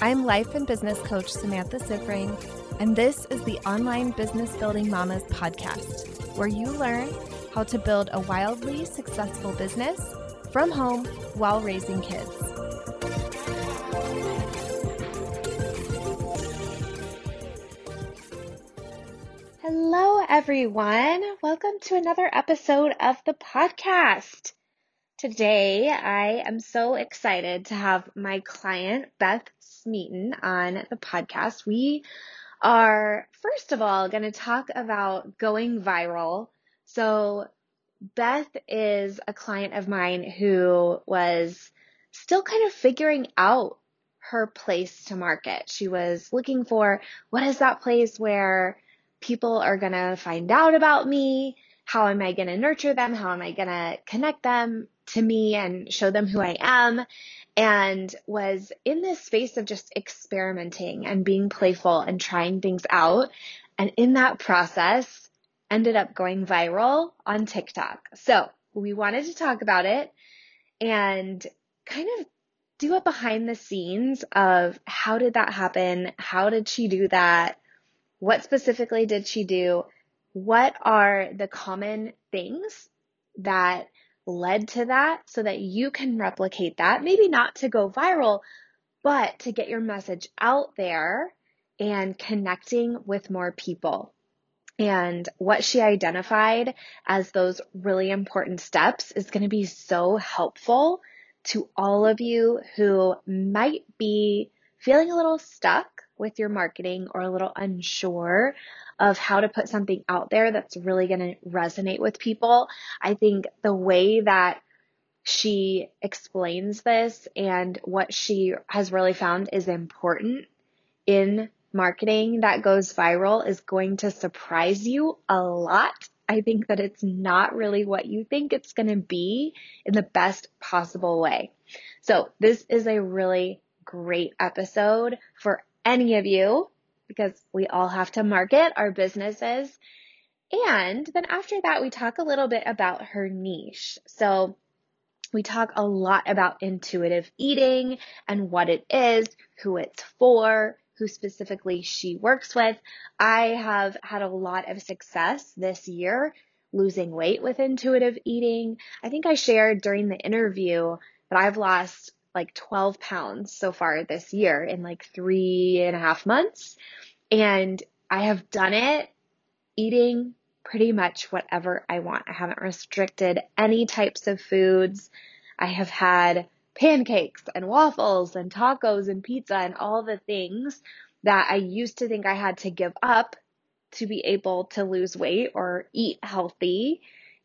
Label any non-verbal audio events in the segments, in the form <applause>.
I'm life and business coach Samantha Siffring, and this is the Online Business Building Mamas podcast, where you learn how to build a wildly successful business from home while raising kids. Hello, everyone. Welcome to another episode of the podcast. Today, I am so excited to have my client, Beth Smeaton, on the podcast. We are, first of all, going to talk about going viral. So, Beth is a client of mine who was still kind of figuring out her place to market. She was looking for what is that place where people are going to find out about me? How am I going to nurture them? How am I going to connect them to me and show them who I am? And was in this space of just experimenting and being playful and trying things out. And in that process, ended up going viral on TikTok. So we wanted to talk about it and kind of do a behind the scenes of how did that happen? How did she do that? What specifically did she do? What are the common things that led to that so that you can replicate that? Maybe not to go viral, but to get your message out there and connecting with more people. And what she identified as those really important steps is going to be so helpful to all of you who might be feeling a little stuck with your marketing or a little unsure of how to put something out there that's really going to resonate with people. I think the way that she explains this and what she has really found is important in marketing that goes viral is going to surprise you a lot. I think that it's not really what you think it's going to be in the best possible way. So this is a really great episode for any of you because we all have to market our businesses. And then after that, we talk a little bit about her niche. So we talk a lot about intuitive eating and what it is, who it's for, who specifically she works with. I have had a lot of success this year losing weight with intuitive eating. I think I shared during the interview that I've lost like 12 pounds so far this year in like three and a half months. And I have done it eating pretty much whatever I want. I haven't restricted any types of foods. I have had pancakes and waffles and tacos and pizza and all the things that I used to think I had to give up to be able to lose weight or eat healthy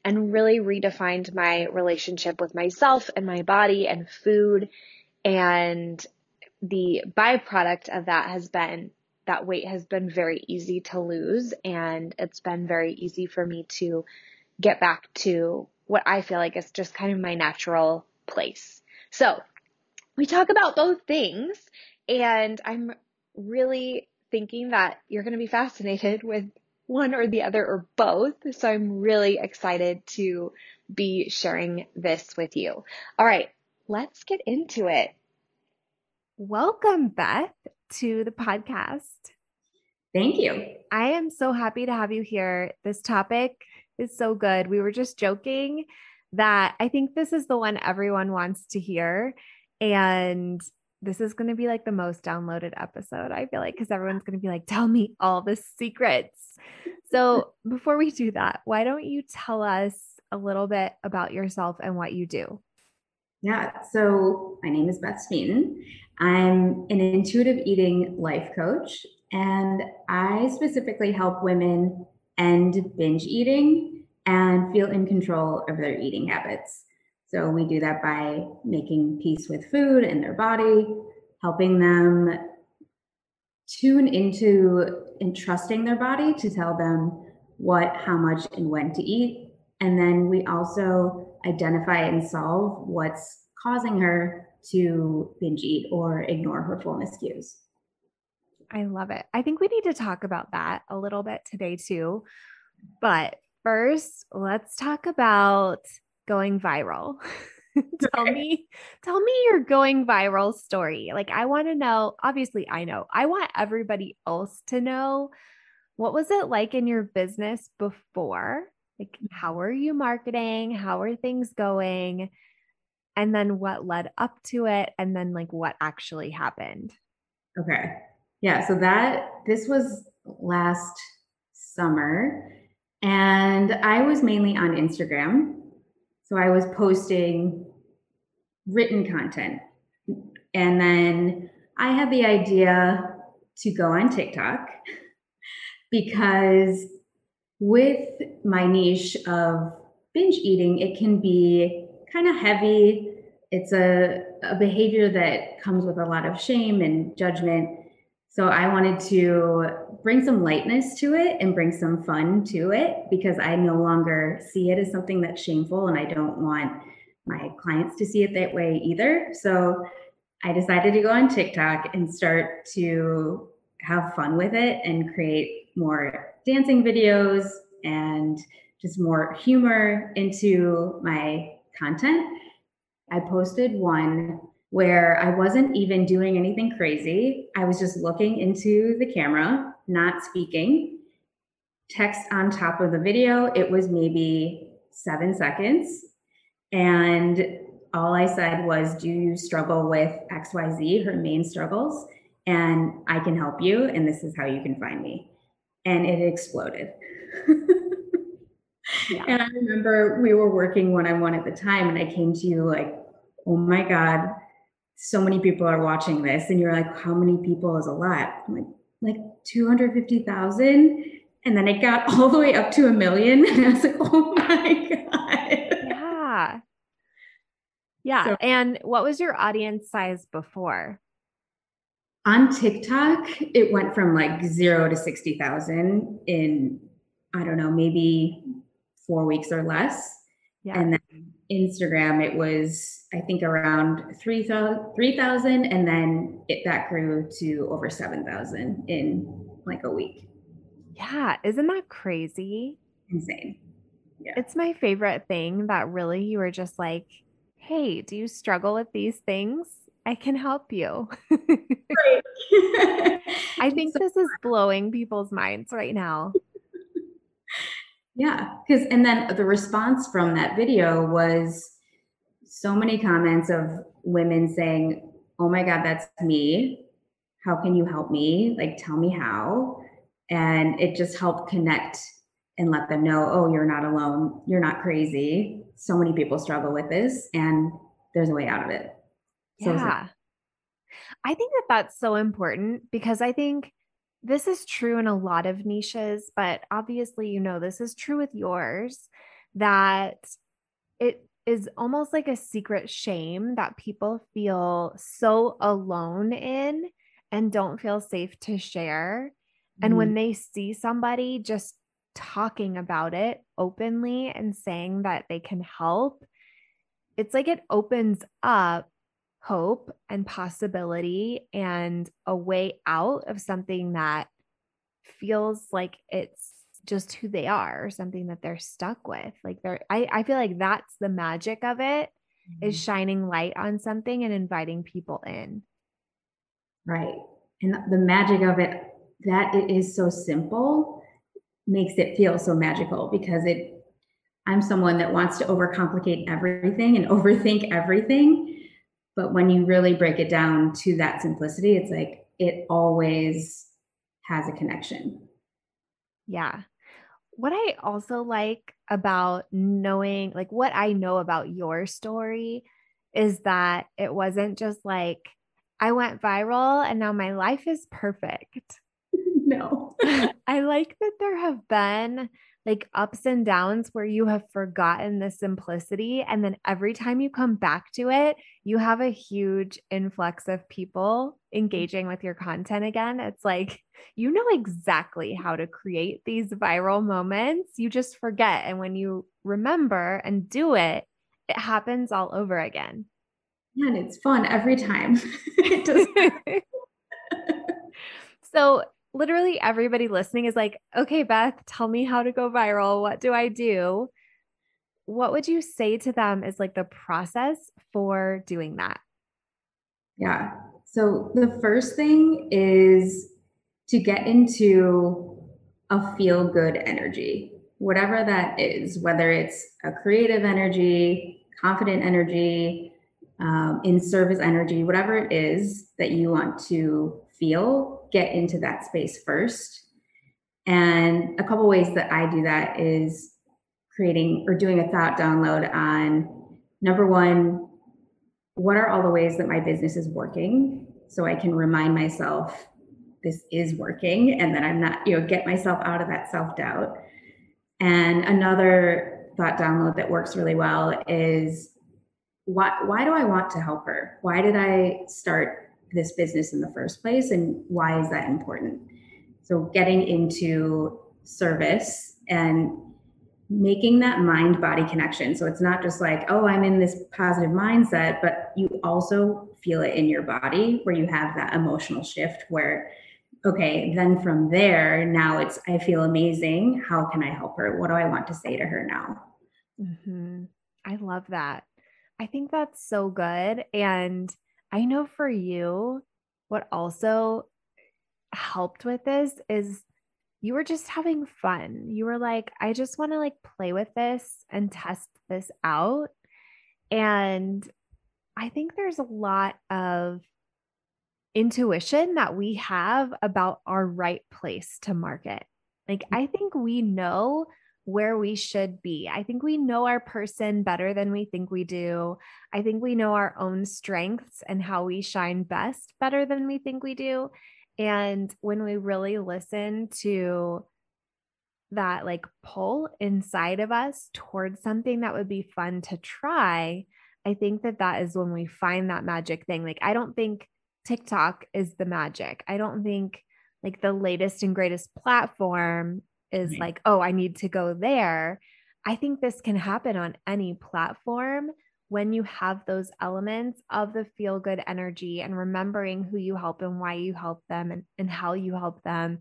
and really redefined my relationship with myself and my body and food. And the byproduct of that has been that weight has been very easy to lose and it's been very easy for me to get back to what I feel like is just kind of my natural place. So we talk about both things and I'm really thinking that you're going to be fascinated <laughs> with one or the other or both. So I'm really excited to be sharing this with you. All right, let's get into it. Welcome, Beth, to the podcast. Thank you. I am so happy to have you here. This topic is so good. We were just joking that I think this is the one everyone wants to hear. And this is going to be like the most downloaded episode, I feel like, because everyone's going to be like, tell me all the secrets. <laughs> So, before we do that, why don't you tell us a little bit about yourself and what you do? Yeah, so my name is Beth Smeaton. I'm an intuitive eating life coach, and I specifically help women end binge eating and feel in control of their eating habits. So we do that by making peace with food and their body, helping them tune into entrusting their body to tell them what, how much, and when to eat. And then we also identify and solve what's causing her to binge eat or ignore her fullness cues. I love it. I think we need to talk about that a little bit today, too. But first, let's talk about going viral. <laughs> tell me, tell me your going viral story. Like, I want to know, obviously, I know, I want everybody else to know what was it like in your business before? Like, mm-hmm. how are you marketing? How are things going? And then what led up to it? And then, like, what actually happened? Okay. Yeah. So that, this was last summer. And I was mainly on Instagram. So I was posting written content. And then I had the idea to go on TikTok <laughs> because with my niche of binge eating, it can be kind of heavy. It's a, a behavior that comes with a lot of shame and judgment. So I wanted to bring some lightness to it and bring some fun to it because I no longer see it as something that's shameful and I don't want my clients to see it that way either. So I decided to go on TikTok and start to have fun with it and create more dancing videos and just more humor into my content. I posted one where I wasn't even doing anything crazy. I was just looking into the camera, not speaking. Text on top of the video, it was maybe seven seconds. And all I said was, Do you struggle with XYZ, her main struggles? And I can help you. And this is how you can find me. And it exploded. yeah. <laughs> And I remember we were working one on one at the time, and I came to you like, Oh my God, so many people are watching this and you're like how many people is a lot? I'm like like 250,000 and then it got <laughs> all the way up to a million. <laughs> And I was like oh my god. Yeah. Yeah so, and what was your audience size before? On TikTok it went from like 0 to 60,000 in I don't know maybe 4 weeks or less. Yeah. and then Instagram, it was, I think, around 3,000, 3, and then it, that grew to over 7,000 in like a week. Yeah. Isn't that crazy? Insane. Yeah. It's my favorite thing that really you were just like, hey, do you struggle with these things? I can help you. <laughs> I think <laughs> so, this is blowing people's minds right now. <laughs> Yeah, because and then the response from that video was so many comments of women saying, "Oh my god, that's me. How can you help me? Like tell me how." And it just helped connect and let them know, "Oh, you're not alone. You're not crazy. So many people struggle with this and there's a way out of it." So yeah. I think that that's so important because I think this is true in a lot of niches, but obviously, you know, this is true with yours that it is almost like a secret shame that people feel so alone in and don't feel safe to share. Mm-hmm. And when mm-hmm. they see somebody just talking about it openly and saying that they can help, it's like it opens up hope and possibility and a way out of something that feels like it's just who they are or something that they're stuck with. Like they're i, I feel like that's the magic of it mm-hmm. is shining light on something and inviting people in. Right. And the magic of it that it is so simple makes it feel so magical because it i'm someone that wants to overcomplicate everything and overthink everything but when you really break it down to that simplicity, it's like it always has a connection. Yeah. What I also like about knowing, like what I know about your story is that it wasn't just like, I went viral and now my life is perfect. <laughs> No. <laughs> I like that there have been like ups and downs where you have forgotten the simplicity. And then every time you come back to it, you have a huge influx of people mm. engaging with your content again. It's like you know exactly mm. how to create these viral moments. You just forget. And when you remember and do it, it happens all over again. Yeah, and it's fun every time. <laughs> <laughs> so literally everybody listening is like, okay, Beth, tell me how to go viral. What do I do? what would you say to them is like the process for doing that? Yeah. So the first thing is to get into a feel good energy, whatever that is, whether it's a creative energy, confident energy, um, in service energy, whatever it is that you want to feel, get into that space first. And a couple ways that I do that is creating or doing a thought download on number one, what are all the ways that my business is working? So I can remind myself this is working and that I'm not, you know, get myself out of that self doubt. And another thought download that works really well is why, why do I want to help her? Why did I start this business in the first place? And why is that important? So getting into service and making that mind body connection. So it's not just like, oh, I'm in this positive mindset, but you also feel it in your body where you have that emotional shift where, okay, then from there, now it's, I feel amazing. How can I help her? What do I want to say to her now? Mm-hmm. I love that. I think that's so good. And I know for you, what also helped with this is you were just having fun. You were like, I just want to like play with this and test this out. And I think there's a lot of intuition that we have about our right place to market. Like, mm. I think we know where we should be. I think we know our person better than we think we do. I think we know our own strengths and how we shine best better than we think we do. And when we really listen to that like pull inside of us towards something that would be fun to try, I think that that is when we find that magic thing. Like, I don't think TikTok is the magic. I don't think like the latest and greatest platform is right. like, oh, I need to go there. I think this can happen on any platform when you have those elements of the feel good energy and remembering who you help and why you help them and, and how you help them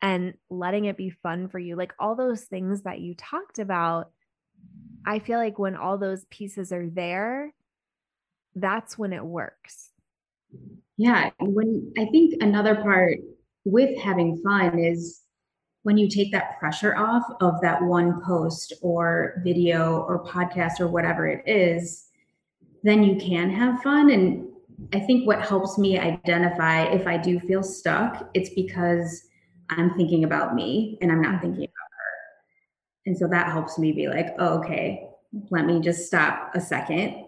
and letting it be fun for you, like all those things that you talked about. I feel like when all those pieces are there, that's when it works. Yeah. And when I think another part with having fun is when you take that pressure off of that one post or video or podcast or whatever it is, then you can have fun. And I think what helps me identify if I do feel stuck, it's because I'm thinking about me and I'm not thinking about her. And so that helps me be like, oh, okay, let me just stop a second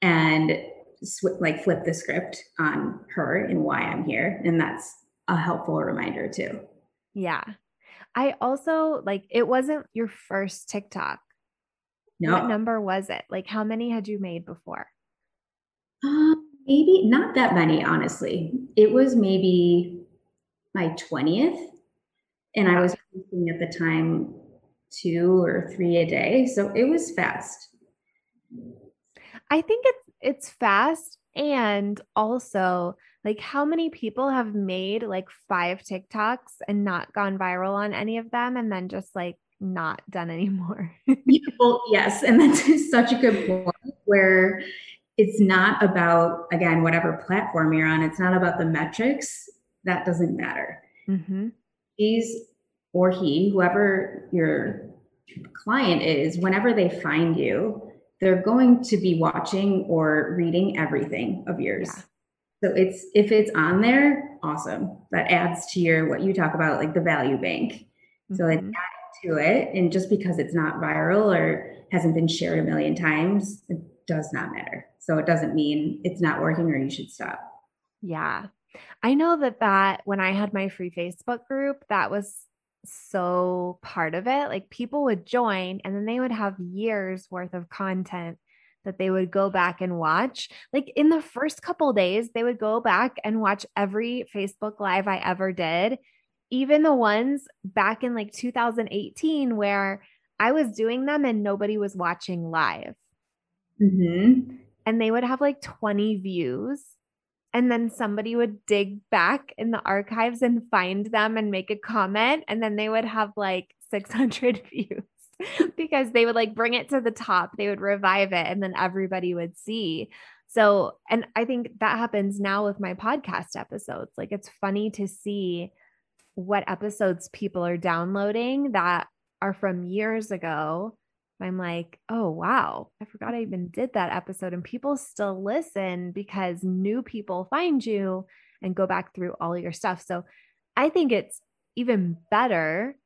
and sw- like flip the script on her and why I'm here. And that's a helpful reminder too. Yeah. I also like it wasn't your first TikTok. No. What number was it? Like, how many had you made before? Um, maybe not that many, honestly. It was maybe my 20th. And I was posting at the time two or three a day. So it was fast. I think it's it's fast and also like how many people have made like five TikToks and not gone viral on any of them and then just like not done anymore. <laughs> well, yes. And that's <laughs> such a good point where it's not about, again, whatever platform you're on, it's not about the metrics. That doesn't matter. Mm-hmm. He's or he, whoever your client is, whenever they find you, they're going to be watching or reading everything of yours. Yeah. So it's if it's on there, awesome. That adds to your what you talk about, like the value bank. Mm-hmm. So like mm-hmm to it. And just because it's not viral or hasn't been shared a million times, it does not matter. So it doesn't mean it's not working or you should stop. Yeah. I know that that when I had my free Facebook group, that was so part of it. Like people would join and then they would have years worth of content that they would go back and watch. Like in the first couple days, they would go back and watch every Facebook live I ever did even the ones back in like 2018 where I was doing them and nobody was watching live. Mm-hmm. And they would have like 20 views. And then somebody would dig back in the archives and find them and make a comment. And then they would have like 600 <laughs> views. <laughs> because they would like bring it to the top, they would revive it, and then everybody would see. So, and I think that happens now with my podcast episodes. Like, it's funny to see what episodes people are downloading that are from years ago. I'm like, oh, wow, I forgot I even did that episode. And people still listen because new people find you and go back through all your stuff. So I think it's even better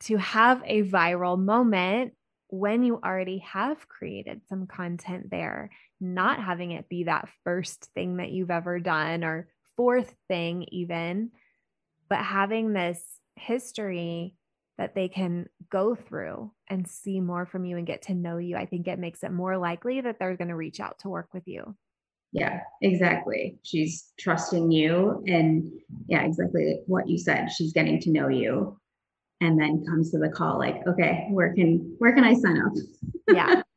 to have a viral moment when you already have created some content there, not having it be that first thing that you've ever done or fourth thing, even, but having this history that they can go through and see more from you and get to know you. I think it makes it more likely that they're going to reach out to work with you. Yeah, exactly. She's trusting you. And yeah, exactly what you said. She's getting to know you and then comes to the call like, okay, where can where can I sign up? yeah. <laughs>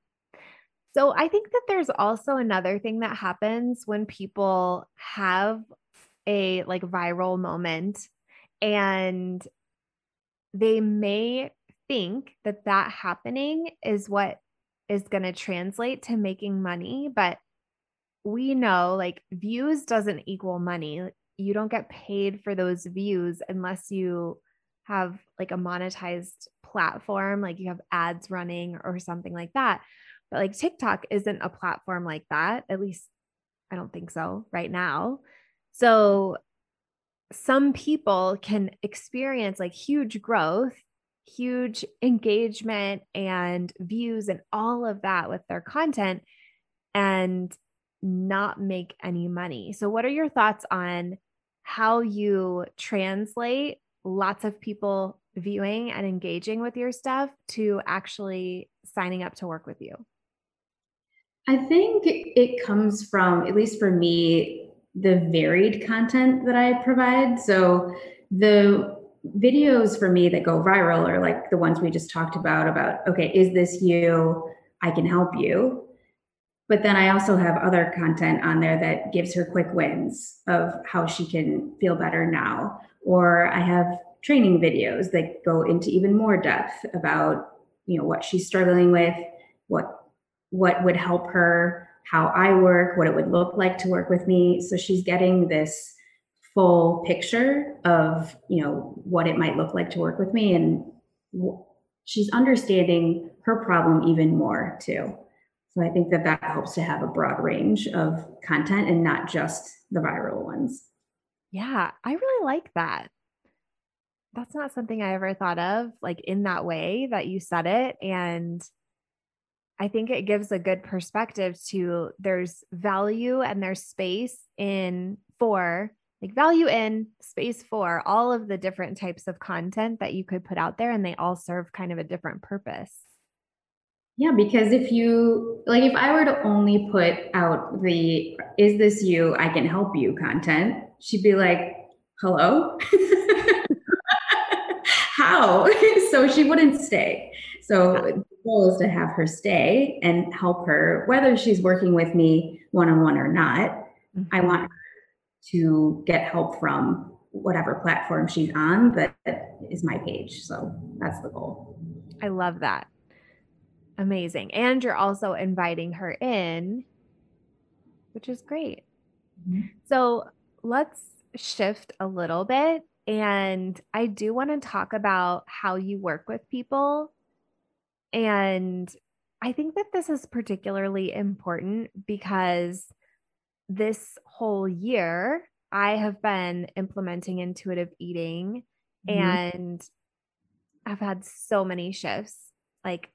So I think that there's also another thing that happens when people have a like viral moment and they may think that that happening is what is going to translate to making money, but we know like views doesn't equal money. You don't get paid for those views unless you have like a monetized platform, like you have ads running or something like that. But like TikTok isn't a platform like that. At least I don't think so right now. So some people can experience like huge growth, huge engagement and views and all of that with their content and not make any money. So, what are your thoughts on how you translate lots of people viewing and engaging with your stuff to actually signing up to work with you? I think it comes from, at least for me, the varied content that I provide. So the videos for me that go viral are like the ones we just talked about about okay, is this you? I can help you. But then I also have other content on there that gives her quick wins of how she can feel better now. Or I have training videos that go into even more depth about, you know, what she's struggling with, what what would help her how I work, what it would look like to work with me. So she's getting this full picture of, you know, what it might look like to work with me and she's understanding her problem even more too. So I think that that helps to have a broad range of content and not just the viral ones. Yeah, I really like that. That's not something I ever thought of like in that way that you said it and I think it gives a good perspective to there's value and there's space in for like value in space for all of the different types of content that you could put out there and they all serve kind of a different purpose. Yeah, because if you like if I were to only put out the is this you I can help you content, she'd be like, "Hello?" <laughs> How? <laughs> so she wouldn't stay. So the goal is to have her stay and help her, whether she's working with me one on one or not. Mm-hmm. I want her to get help from whatever platform she's on that is my page. So that's the goal. I love that. Amazing. And you're also inviting her in, which is great. Mm-hmm. So let's shift a little bit. And I do want to talk about how you work with people and I think that this is particularly important because this whole year I have been implementing intuitive eating mm-hmm. and I've had so many shifts. Like,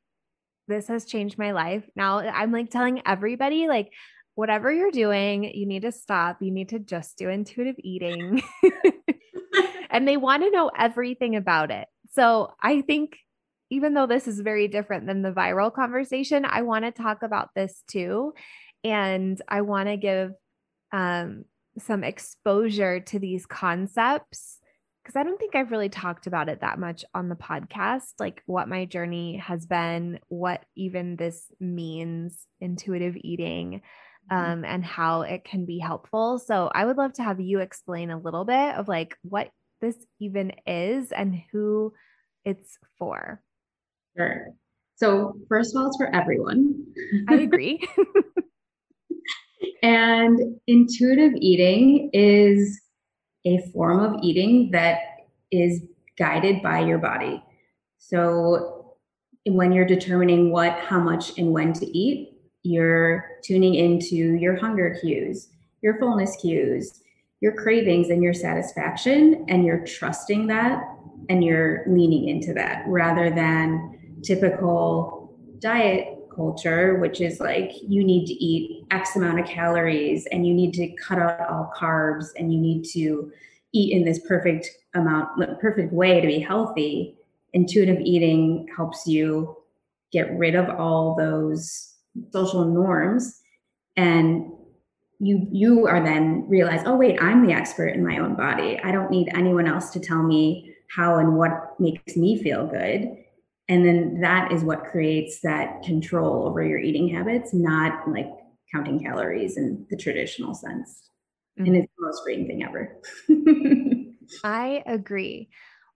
this has changed my life. Now I'm like telling everybody, like, whatever you're doing, you need to stop. You need to just do intuitive eating. <laughs> and they want to know everything about it. So I think even though this is very different than the viral conversation, I want to talk about this too. And I want to give um, some exposure to these concepts because I don't think I've really talked about it that much on the podcast, like what my journey has been, what even this means, intuitive eating, mm-hmm. um, and how it can be helpful. So I would love to have you explain a little bit of like what this even is and who it's for. Sure. So, first of all, it's for everyone. I agree. <laughs> and intuitive eating is a form of eating that is guided by your body. So, when you're determining what, how much, and when to eat, you're tuning into your hunger cues, your fullness cues, your cravings, and your satisfaction, and you're trusting that and you're leaning into that rather than typical diet culture, which is like you need to eat X amount of calories and you need to cut out all carbs and you need to eat in this perfect amount, perfect way to be healthy. Intuitive eating helps you get rid of all those social norms. And you you are then realize oh wait i'm the expert in my own body. I don't need anyone else to tell me how and what makes me feel good and then that is what creates that control over your eating habits not like counting calories in the traditional sense. Mm-hmm. and it's the most freeing thing ever. <laughs> I agree.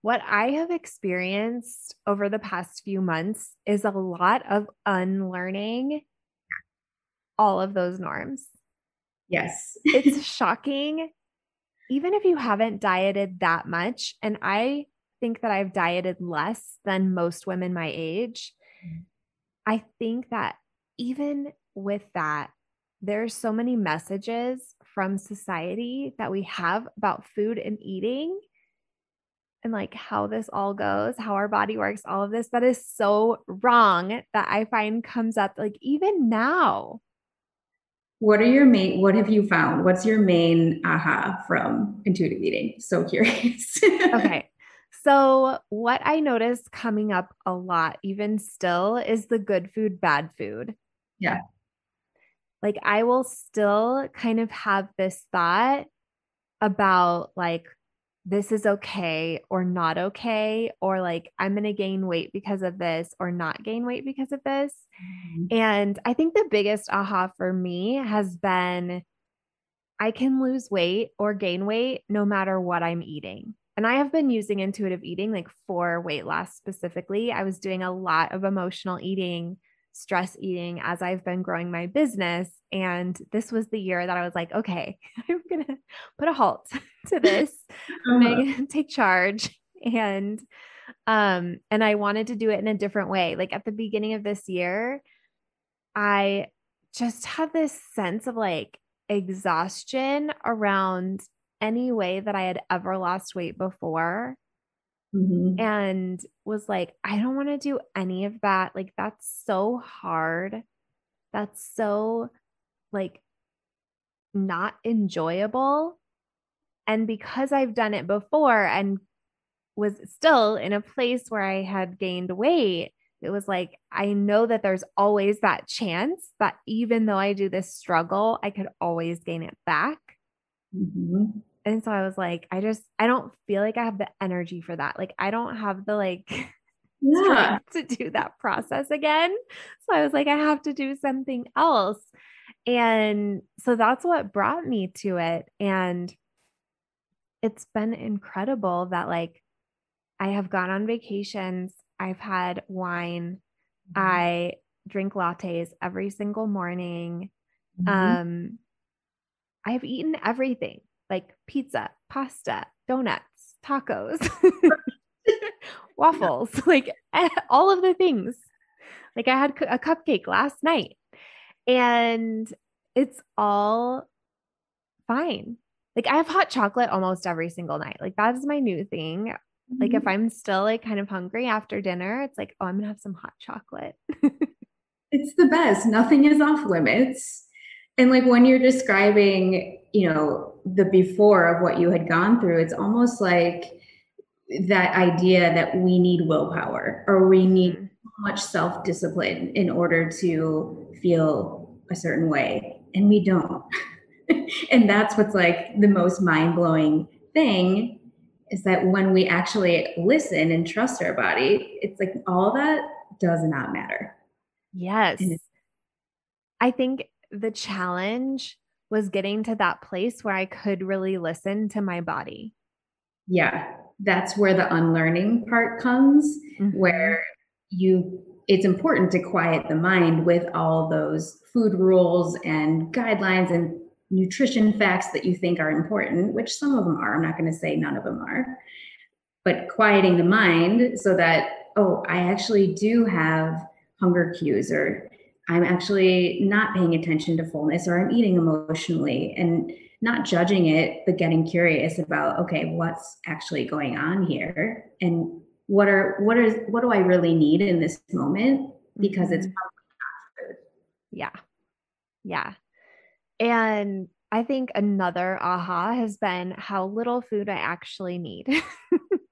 What i have experienced over the past few months is a lot of unlearning all of those norms. Yes. It's <laughs> shocking even if you haven't dieted that much, and I think that I've dieted less than most women my age, mm. I think that even with that, there's so many messages from society that we have about food and eating and like how this all goes, how our body works, all of this that is so wrong that I find comes up like even now. What are your main what have you found? What's your main aha from intuitive eating? So curious. <laughs> Okay so what i notice coming up a lot even still is the good food bad food yeah like i will still kind of have this thought about like this is okay or not okay, or like I'm going to gain weight because of this or not gain weight because of this. Mm-hmm. And I think the biggest aha for me has been I can lose weight or gain weight no matter what I'm eating. And I have been using intuitive eating like for weight loss specifically. I was doing a lot of emotional eating stress eating as I've been growing my business. And this was the year that I was like, okay, <laughs> I'm going to put a halt <laughs> to this. To <laughs> take charge. And, um, and I wanted to do it in a different way. Like at the beginning of this year, I just had this sense of like exhaustion around any way that I had ever lost weight before mm-hmm. and was like, I don't want to do any of that. Like, that's so hard. That's so like not enjoyable. And because I've done it before and was still in a place where I had gained weight, it was like, I know that there's always that chance that even though I do this struggle, I could always gain it back. Mm-hmm and so I was like, I just, I don't feel like I have the energy for that. Like, I don't have the like <laughs> yeah. to do that process again. So I was like, I have to do something else. And so that's what brought me to it. And it's been incredible that like I have gone on vacations, I've had wine, mm-hmm. I drink lattes every single morning. Mm-hmm. Um, I've eaten everything like pizza, pasta, donuts, tacos, <laughs> waffles, <laughs> like all of the things. Like I had a cupcake last night and it's all fine. Like I have hot chocolate almost every single night. Like that is my new thing. Mm-hmm. Like if mm-hmm. I'm still like kind of hungry after dinner, it's like, oh, I'm gonna have some hot chocolate. <laughs> it's the best. Nothing is off limits. And like when you're describing, you know, the before of what you had gone through, it's almost like that idea that we need willpower or we need mm-hmm. much self discipline in order to feel a certain way. And we don't. <laughs> and that's what's like the most mind blowing thing is that when we actually listen and trust our body, it's like all that does not matter. Yes. I think the challenge was getting to that place where I could really listen to my body. Yeah, that's where the unlearning part comes, mm-hmm. where you it's important to quiet the mind with all those food rules and guidelines and nutrition facts that you think are important, which some of them are. I'm not going to say none of them are, but quieting the mind so that, oh, I actually do have hunger cues or I'm actually not paying attention to fullness or I'm eating emotionally and not judging it, but getting curious about, okay, what's actually going on here and what are what is what do I really need in this moment because it's mm-hmm. yeah yeah and I think another aha has been how little food I actually need.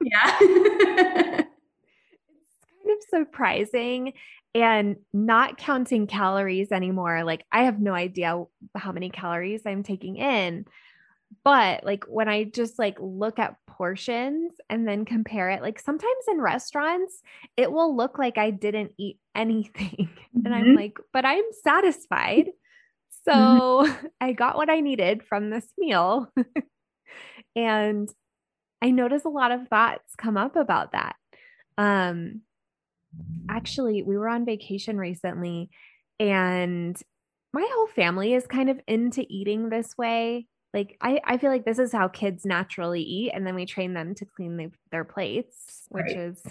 yeah. <laughs> <laughs> of surprising and not counting calories anymore. Like I have no idea how many calories I'm taking in. But like when I just like look at portions and then compare it, like sometimes in restaurants, it will look like I didn't eat anything. Mm-hmm. <laughs> And I'm mm-hmm. like, but I'm satisfied. So mm-hmm. <laughs> I got what I needed from this meal. <laughs> and I notice a lot of thoughts come up about that. Um, actually, we were on vacation recently, and my whole family is kind of into eating this way. Like, I, I feel like this is how kids naturally eat, and then we train them to clean the, their plates, which right. is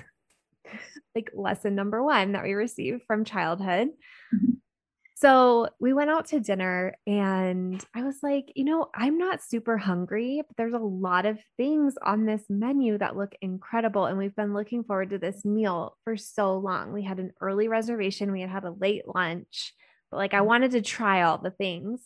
like lesson number one that we receive from childhood. Mm-hmm. So we went out to dinner and I was like, you know, I'm not super hungry, but there's a lot of things on this menu that look incredible. And we've been looking forward to this meal for so long. We had an early reservation, we had had a late lunch, but like I mm-hmm. wanted to try all the things.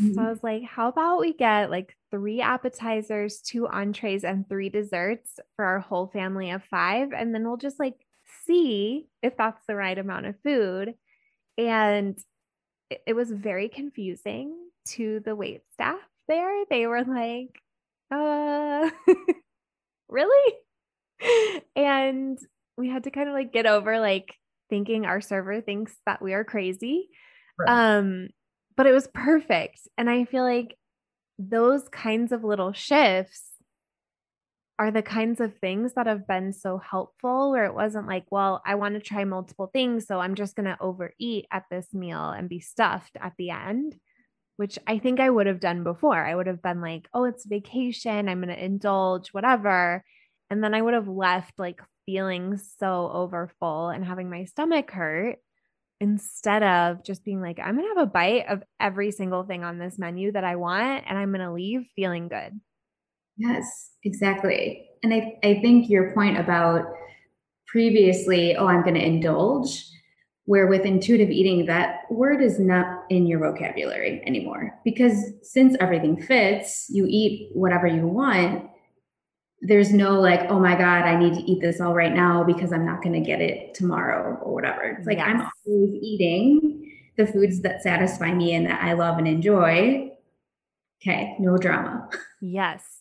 Mm-hmm. So I was like, how about we get like three appetizers, two entrees, and three desserts for our whole family of five? And then we'll just like see if that's the right amount of food. And it, it was very confusing to the wait staff there. They were like, uh, <laughs> really? And we had to kind of like get over like thinking our server thinks that we are crazy. Right. Um, but it was perfect. And I feel like those kinds of little shifts are the kinds of things that have been so helpful where it wasn't like, well, I want to try multiple things. So I'm just going to overeat at this meal and be stuffed at the end, which I think I would have done before. I would have been like, oh, it's vacation. I'm going to indulge, whatever. And then I would have left like feeling so overfull and having my stomach hurt instead of just being like, I'm going to have a bite of every single thing on this menu that I want and I'm going to leave feeling good. Yes, exactly. And I, I think your point about previously, oh, I'm going to indulge, where with intuitive eating, that word is not in your vocabulary anymore. Because since everything fits, you eat whatever you want. There's no like, oh my God, I need to eat this all right now because I'm not going to get it tomorrow or whatever. It's like yes. I'm always eating the foods that satisfy me and that I love and enjoy. Okay, no drama. <laughs> Yes.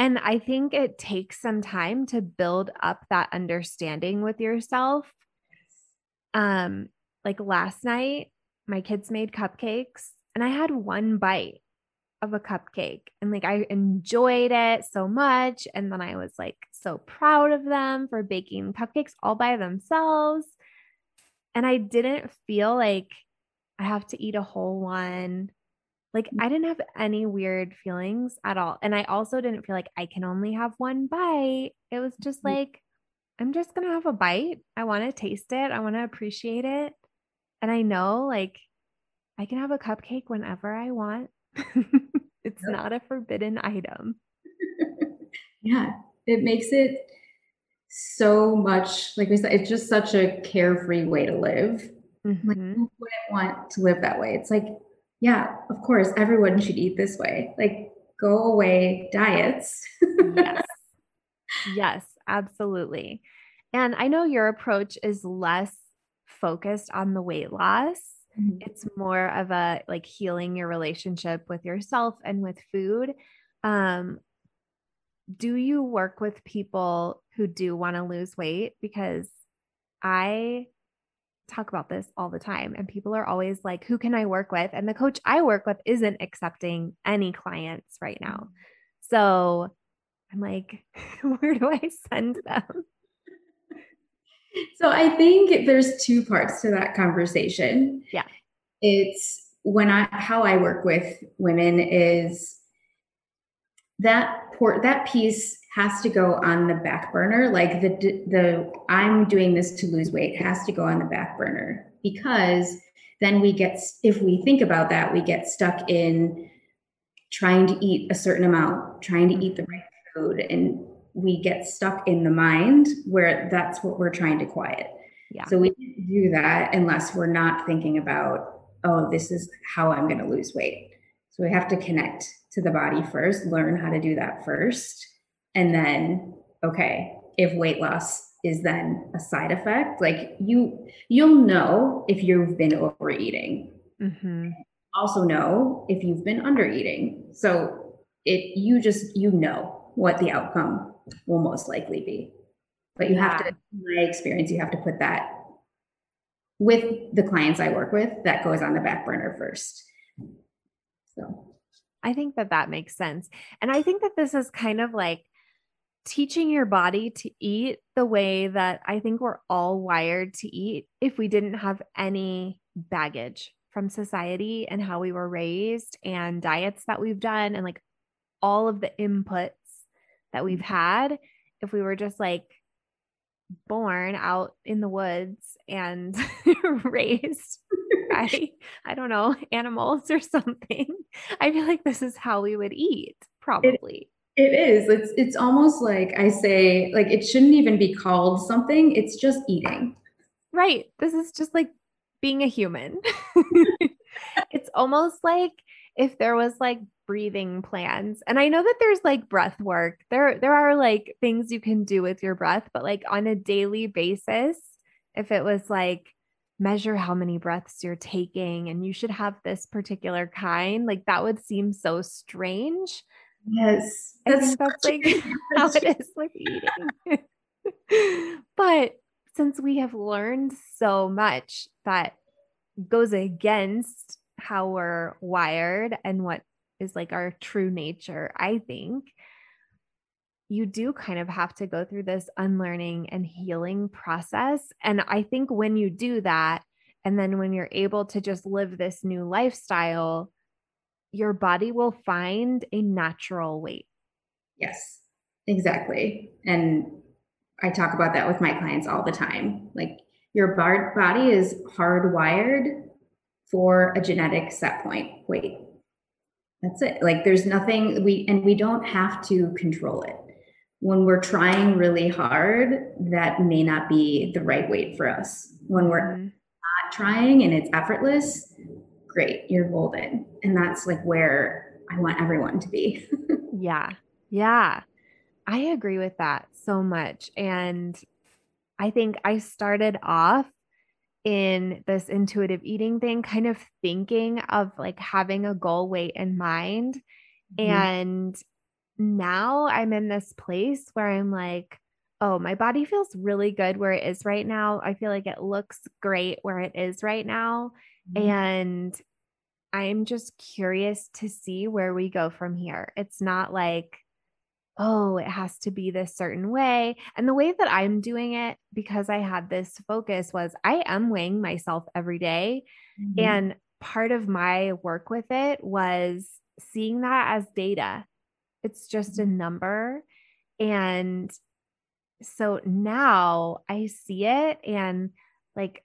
And I think it takes some time to build up that understanding with yourself. Um, like last night, my kids made cupcakes and I had one bite of a cupcake and like I enjoyed it so much. And then I was like so proud of them for baking cupcakes all by themselves. And I didn't feel like I have to eat a whole one. Like I didn't have any weird feelings at all. And I also didn't feel like I can only have one bite. It was just mm. like, I'm just going to have a bite. I want to taste it. I want to appreciate it. And I know like I can have a cupcake whenever I want. <laughs> it's yep. not a forbidden item. <laughs> yeah. It makes it so much like we said, it's just such a carefree way to live. Mm-hmm. Like who wouldn't want to live that way? It's like yeah, of course, everyone should eat this way. Like, go away diets. yes. <laughs> Yes, absolutely. And I know your approach is less focused on the weight loss. Mm-hmm. It's more of a like healing your relationship with yourself and with food. Um, do you work with people who do want to lose weight? Because I talk about this all the time and people are always like who can i work with and the coach i work with isn't accepting any clients right now mm. so i'm like <laughs> where do i send them So I think there's two parts to that conversation. Yeah. It's when I how I work with women is that port that piece has to go on the back burner. Like the the I'm doing this to lose weight has to go on the back burner because then we get if we think about that we get stuck in trying to eat a certain amount trying to eat the right food and we get stuck in the mind where that's what we're trying to quiet. Yeah. So we do that unless we're not thinking about oh this is how i'm going to lose weight. So we have to connect to the body first learn how to do that first and then okay if weight loss is then a side effect like you you'll know if you've been overeating. Mm-hmm. also know if you've been undereating. So it you just you know what the outcome will most likely be. But you yeah. have to my experience you have to put that with the clients i work with that goes on the back burner first. So. I think that that makes sense. And i think that this is kind of like teaching your body to eat the way that I think we're all wired to eat if we didn't have any baggage from society and how we were raised and diets that we've done and like all of the inputs that we've mm-hmm. had. If we were just like born out in the woods and <laughs> raised by I don't know animals or something I feel like this is how we would eat probably it is. It's it's almost like I say, like it shouldn't even be called something. It's just eating. Right. This is just like being a human. <laughs> it's almost like if there was like breathing plans. And I know that there's like breath work. There there are like things you can do with your breath, but like on a daily basis, if it was like measure how many breaths you're taking and you should have this particular kind, like that would seem so strange. Yes. That's, that's like <laughs> how it is with eating. <laughs> but since we have learned so much that goes against how we're wired and what is like our true nature, I think you do kind of have to go through this unlearning and healing process. And I think when you do that, and then when you're able to just live this new lifestyle, your body will find a natural weight. Yes, exactly. And I talk about that with my clients all the time. Like your body is hardwired for a genetic set point weight. That's it. Like there's nothing we, and we don't have to control it. When we're trying really hard, that may not be the right weight for us. When we're mm-hmm. not trying and it's effortless, great, you're golden. And that's like where I want everyone to be. <laughs> yeah. Yeah. I agree with that so much. And I think I started off in this intuitive eating thing, kind of thinking of like having a goal weight in mind. Mm-hmm. And now I'm in this place where I'm like, oh, my body feels really good where it is right now. I feel like it looks great where it is right now. Mm-hmm. And I'm just curious to see where we go from here. It's not like, oh, it has to be this certain way. And the way that I'm doing it, because I had this focus, was I am weighing myself every day. Mm-hmm. And part of my work with it was seeing that as data. It's just a mm-hmm. number. And so now I see it and like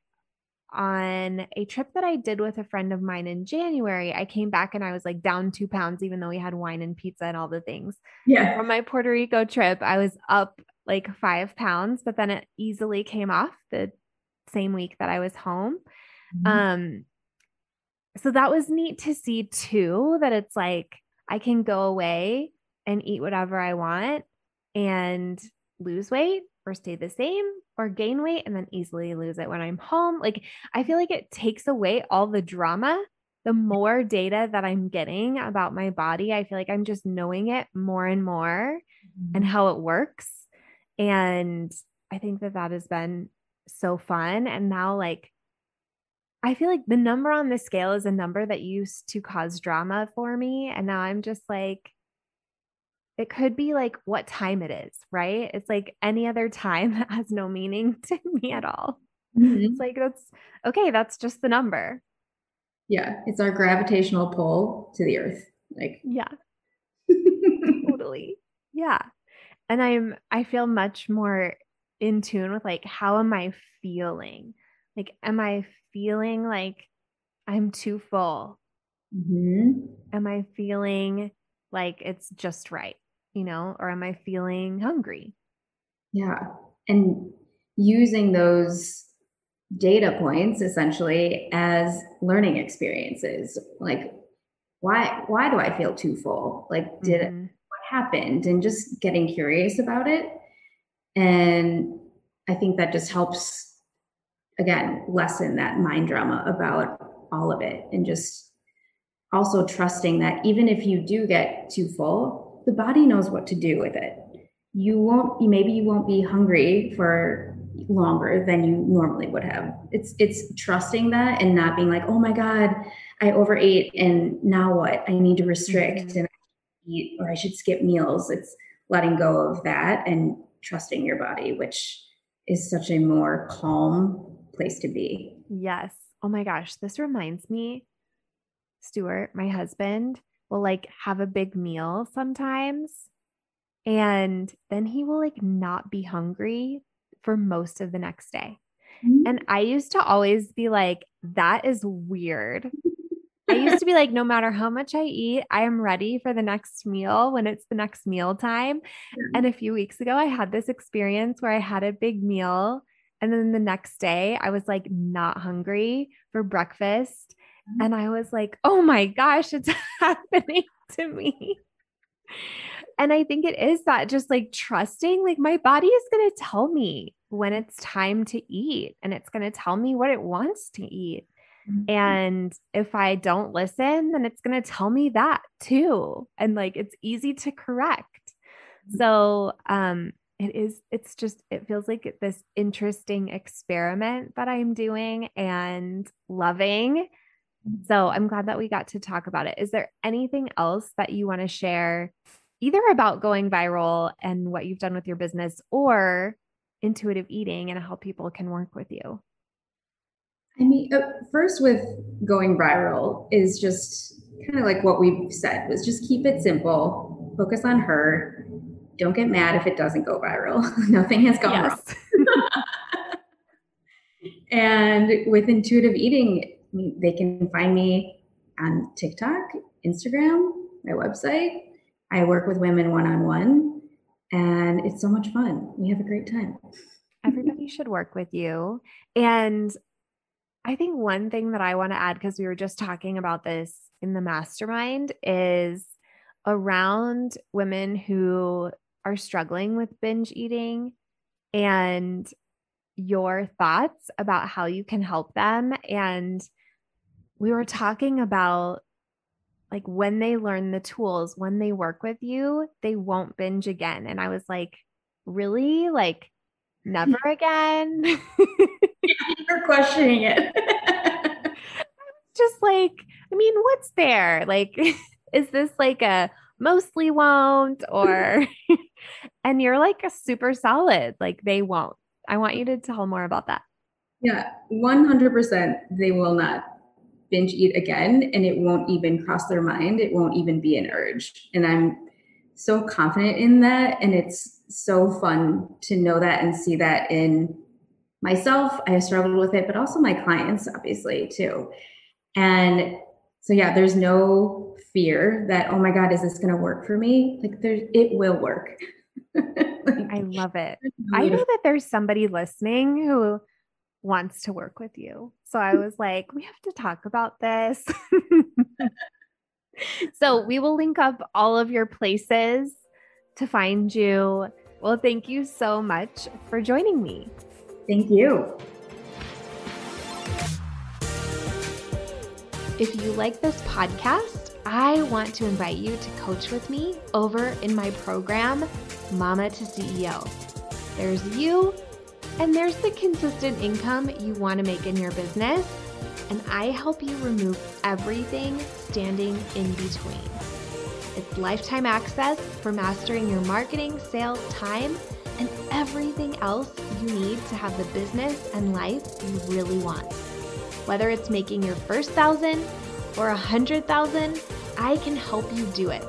on a trip that I did with a friend of mine in January, I came back and I was like down two pounds, even though we had wine and pizza and all the things. Yeah. From my Puerto Rico trip, I was up like five pounds, but then it easily came off the same week that I was home. Mm-hmm. Um, so that was neat to see too, that it's like I can go away and eat whatever I want and lose weight or stay the same or gain weight and then easily lose it when I'm home. Like I feel like it takes away all the drama. The more data that I'm getting about my body, I feel like I'm just knowing it more and more mm-hmm. and how it works. And I think that that has been so fun. And now, like, I feel like the number on the scale is a number that used to cause drama for me. And now I'm just like, it could be like what time it is, right? It's like any other time <laughs> that has no meaning <laughs> to me at all. Mm-hmm. It's like that's okay, that's just the number. Yeah, it's our gravitational pull to the earth. Like Yeah. <laughs> totally. Yeah. And I'm I feel much more in tune with like how am I feeling? Like am I feeling like I'm too full? Mm-hmm. Am I feeling like it's just right? You know, or am I feeling hungry? Yeah. And using those data points essentially as learning experiences. Like, why why do I feel too full? Like, did mm-hmm. what happened? And just getting curious about it. And I think that just helps again lessen that mind drama about all of it and just also trusting that even if you do get too full, the body knows what to do with it. You won't, maybe you won't be hungry for longer than you normally would have. It's it's trusting that and not being like, oh my God, I overate and now what? I need to restrict mm-hmm. and eat or I should skip meals. It's letting go of that and trusting your body, which is such a more calm place to be. Yes. Oh my gosh, this reminds me, Stuart, my husband will like have a big meal sometimes. And then he will like not be hungry for most of the next day. Mm-hmm. And I used to always be like, that is weird. I used to be like, no matter how much I eat, I am ready for the next meal when it's the next meal time. And a few weeks ago, I had this experience where I had a big meal. And then the next day, I was like not hungry for breakfast. Mm-hmm. And I was like, oh my gosh, it's <laughs> happening to me. And I think it is that just like trusting, like my body is going to tell me when it's time to eat and it's going to tell me what it wants to eat. Mm-hmm. And if I don't listen, then it's going to tell me that too. And like it's easy to correct. Mm-hmm. So, um, it is, it's just, it feels like this interesting experiment that I'm doing and loving. So I'm glad that we got to talk about it. Is there anything else that you want to share either about going viral and what you've done with your business or intuitive eating and how people can work with you? I mean, uh, first with going viral is just kind of like what we've said was just keep it simple, focus on her. Don't get mad if it doesn't go viral. <laughs> Nothing has gone yes. wrong. <laughs> and with intuitive eating, they can find me on TikTok, Instagram, my website, I work with women one on one, and it's so much fun. We have a great time. Everybody <laughs> should work with you. And I think one thing that I want to add, because we were just talking about this in the mastermind, is around women who are struggling with binge eating and your thoughts about how you can help them. And we were talking about like when they learn the tools, when they work with you, they won't binge again. And I was like, really? Like, <laughs> never again? <laughs> You're questioning it. Just like, I mean, what's there? Like, <laughs> is this like a mostly won't or, and you're like a super solid, like they won't. I want you to tell more about that. Yeah, 100% they will not binge eat again and it won't even cross their mind. It won't even be an urge. And I'm so confident in that. And it's so fun to know that and see that in myself. I have struggled with it, but also my clients, obviously, too. And so, yeah, there's no fear that, oh my God, is this going to work for me? Like, there's, it will work. <laughs> like, I love it. I know that there's somebody listening who wants to work with you. So I was like, we have to talk about this. <laughs> so we will link up all of your places to find you. Well, thank you so much for joining me. Thank you. If you like this podcast, I want to invite you to coach with me over in my program, Mama to CEO. There's you and there's the consistent income you want to make in your business, and I help you remove everything standing in between. It's lifetime access for mastering your marketing, sales, time, and everything else you need to have the business and life you really want. Whether it's making your first thousand or a hundred thousand, I can help you do it.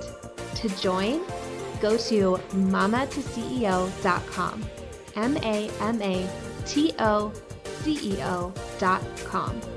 To join, go to mamatoceo.com. M A M A T O C E O.com.